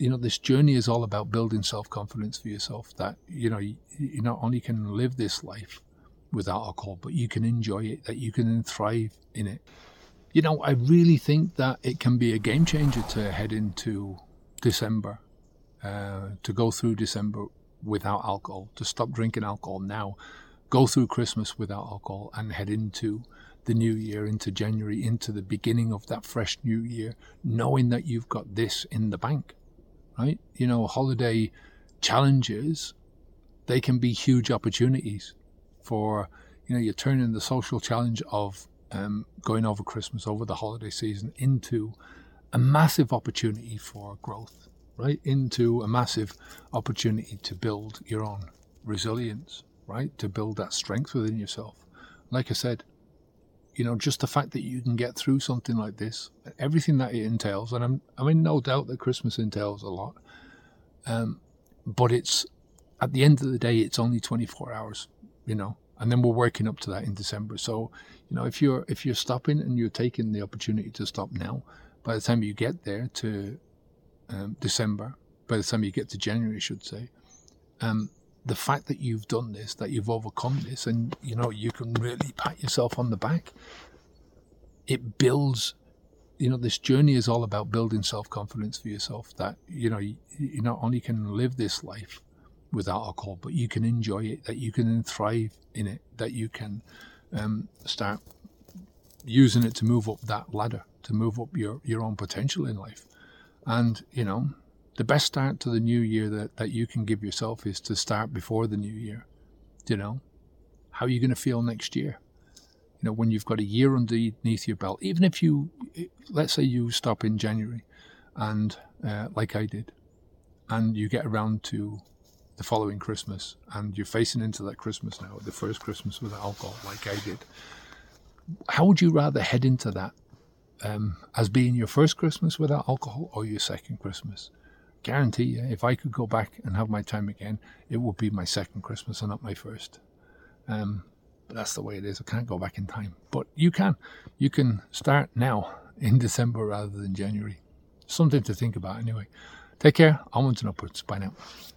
you know, this journey is all about building self confidence for yourself. That you know, you, you not only can live this life without alcohol, but you can enjoy it. That you can thrive in it. You know, I really think that it can be a game changer to head into December, uh, to go through December without alcohol, to stop drinking alcohol now, go through Christmas without alcohol, and head into the new year, into January, into the beginning of that fresh new year, knowing that you've got this in the bank, right? You know, holiday challenges, they can be huge opportunities for, you know, you're turning the social challenge of um, going over Christmas, over the holiday season, into a massive opportunity for growth, right? Into a massive opportunity to build your own resilience, right? To build that strength within yourself. Like I said, you know, just the fact that you can get through something like this, everything that it entails, and I'm, I mean, no doubt that Christmas entails a lot, um, but it's at the end of the day, it's only 24 hours, you know, and then we're working up to that in December. So, you know, if you're if you're stopping and you're taking the opportunity to stop now, by the time you get there to um, December, by the time you get to January, I should say, um, the fact that you've done this, that you've overcome this, and you know you can really pat yourself on the back. It builds, you know, this journey is all about building self confidence for yourself. That you know you, you not only can live this life without alcohol, but you can enjoy it. That you can thrive in it. That you can um, start using it to move up that ladder, to move up your your own potential in life. And you know, the best start to the new year that, that you can give yourself is to start before the new year. You know, how are you going to feel next year? You know, when you've got a year underneath your belt, even if you, let's say you stop in January and, uh, like I did, and you get around to the following Christmas and you're facing into that Christmas now, the first Christmas with alcohol, like I did, how would you rather head into that um, as being your first Christmas without alcohol or your second Christmas? Guarantee you, if I could go back and have my time again, it would be my second Christmas and not my first. Um, but that's the way it is. I can't go back in time. But you can. You can start now in December rather than January. Something to think about anyway. Take care. Onwards and upwards. Bye now.